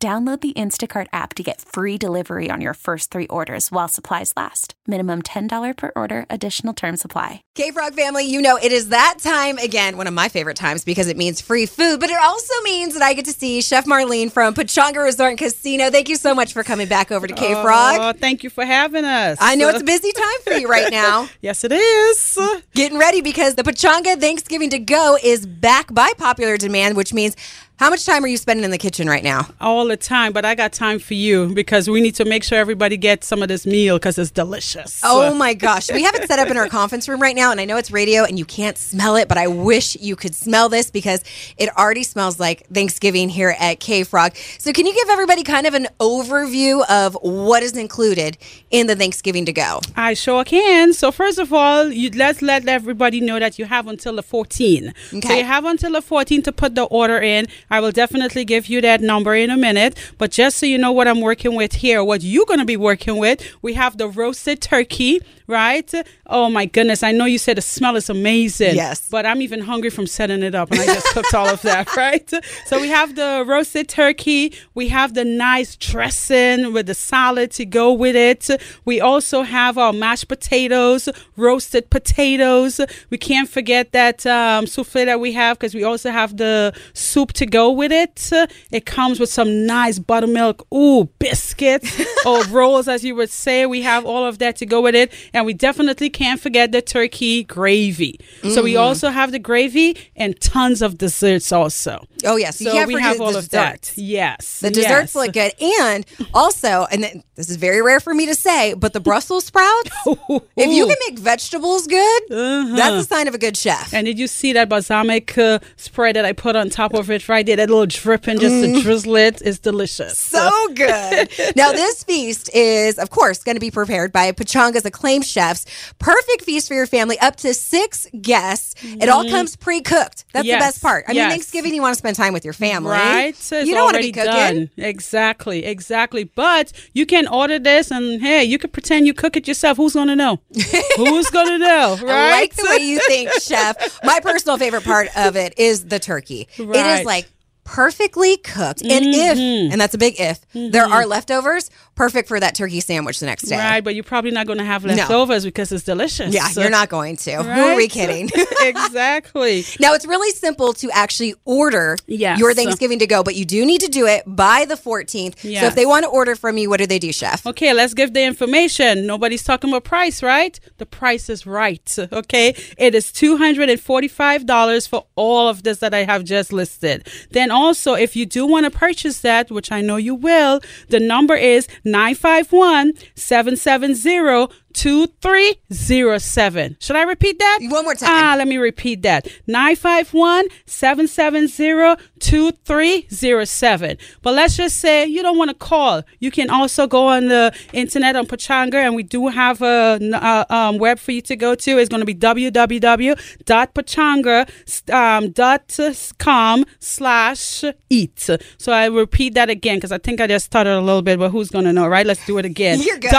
Download the Instacart app to get free delivery on your first three orders while supplies last. Minimum $10 per order, additional term supply. K Frog family, you know it is that time again, one of my favorite times because it means free food, but it also means that I get to see Chef Marlene from Pechanga Resort and Casino. Thank you so much for coming back over to K Frog. Oh, thank you for having us. I know it's a busy time for you right now. yes, it is. Getting ready because the Pechanga Thanksgiving to Go is back by popular demand, which means how much time are you spending in the kitchen right now? All the time, but I got time for you because we need to make sure everybody gets some of this meal because it's delicious. Oh my gosh. We have it set up in our conference room right now, and I know it's radio and you can't smell it, but I wish you could smell this because it already smells like Thanksgiving here at K Frog. So, can you give everybody kind of an overview of what is included in the Thanksgiving to go? I sure can. So, first of all, you, let's let everybody know that you have until the 14th. Okay. So, you have until the 14th to put the order in. I will definitely give you that number in a minute. But just so you know what I'm working with here, what you're going to be working with, we have the roasted turkey, right? Oh my goodness. I know you said the smell is amazing. Yes. But I'm even hungry from setting it up and I just cooked all of that, right? So we have the roasted turkey. We have the nice dressing with the salad to go with it. We also have our mashed potatoes, roasted potatoes. We can't forget that um, souffle that we have because we also have the soup to go with it. It comes with some nice buttermilk, ooh, biscuits or rolls, as you would say. We have all of that to go with it. And we definitely can't forget the turkey gravy. So we mm-hmm. also have the gravy and tons of desserts also. Oh, yes. You So can't we have all of that. desserts. Yes. The desserts yes. look good. And also, and th- this is very rare for me to say, but the Brussels sprouts, if you can make vegetables good, that's uh-huh. a sign of a good chef. And did you see that balsamic uh, spread that I put on top of it right there? That little dripping, just to mm. drizzle it, is delicious. so good. now, this feast is, of course, going to be prepared by Pechanga's acclaimed chefs. Perfect feast for your family, up to six guests. It all comes pre cooked. That's Yes, the best part. I mean. Thanksgiving, you want to spend time with your family. Right? So it's you don't want to be cooking. done. Exactly, exactly. But you can order this and hey, you can pretend you cook it yourself. Who's gonna know? Who's gonna know? Right? I like the way you think, chef. My personal favorite part of it is the turkey. It Right. is like perfectly cooked. And if, Mm-hmm. and that's a big if, there are leftovers, perfect for that turkey sandwich the next day. Right, but you're probably not gonna have leftovers because it's delicious. Yeah, you're not going to. Who are we kidding? exactly. now, it's really simple to actually order Yes. your Thanksgiving to go, but you do need to do it by the 14th. So if they want to order from you, what do they do, chef? Okay, let's give the information. Nobody's talking about price, right? The price is right. Okay, it is two hundred and forty-five dollars for all of this that I have just listed. Then also, if you do want to purchase that, which I know you will, the number is 951 770 2307. Should I repeat that? One more time. Ah, let me repeat that. 951 770 2307. But let's just say you don't want to call. You can also go on the internet on Pechanga, and we do have a, uh um, web for you to go to. It's going to be www.pechanga.com slash eat. So I repeat that again because I think I just stuttered a little bit, but who's going to know, right? Let's do it again. You're good.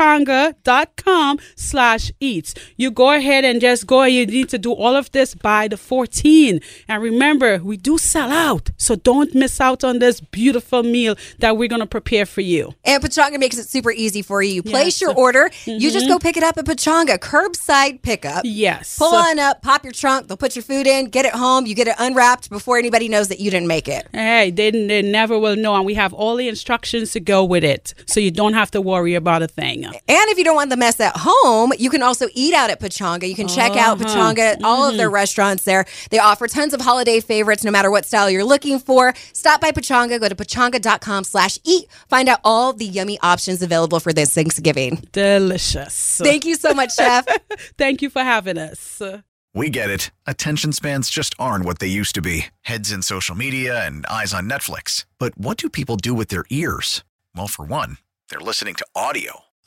www.pechanga.com slash eats. You go ahead and just go. You need to do all of this by the 14. And remember, we do sell out. So don't miss out on this beautiful meal that we're going to prepare for you. And Pechanga makes it super easy for you. You place Yes. Mm-hmm. your order, you just go pick it up at Pechanga, curbside pickup. Yes. Pull on up, pop your trunk, they'll put your food in, get it home, you get it unwrapped before anybody knows that you didn't make it. Hey, they, they never will know. And we have all the instructions to go with it. So you don't have to worry about a thing. And if you don't want the mess at home, you can also eat out at Pechanga. You can check out Uh-huh. Pechanga, all of Mm-hmm. their restaurants there. They offer tons of holiday favorites no matter what style you're looking for. Stop by Pechanga, go to pechanga.com slash eat. Find out all the yummy options available for this Thanksgiving. Delicious. Thank you so much, Chef. Thank you for having us. We get it. Attention spans just aren't what they used to be heads in social media and eyes on Netflix. But what do people do with their ears? Well, for one, they're listening to audio.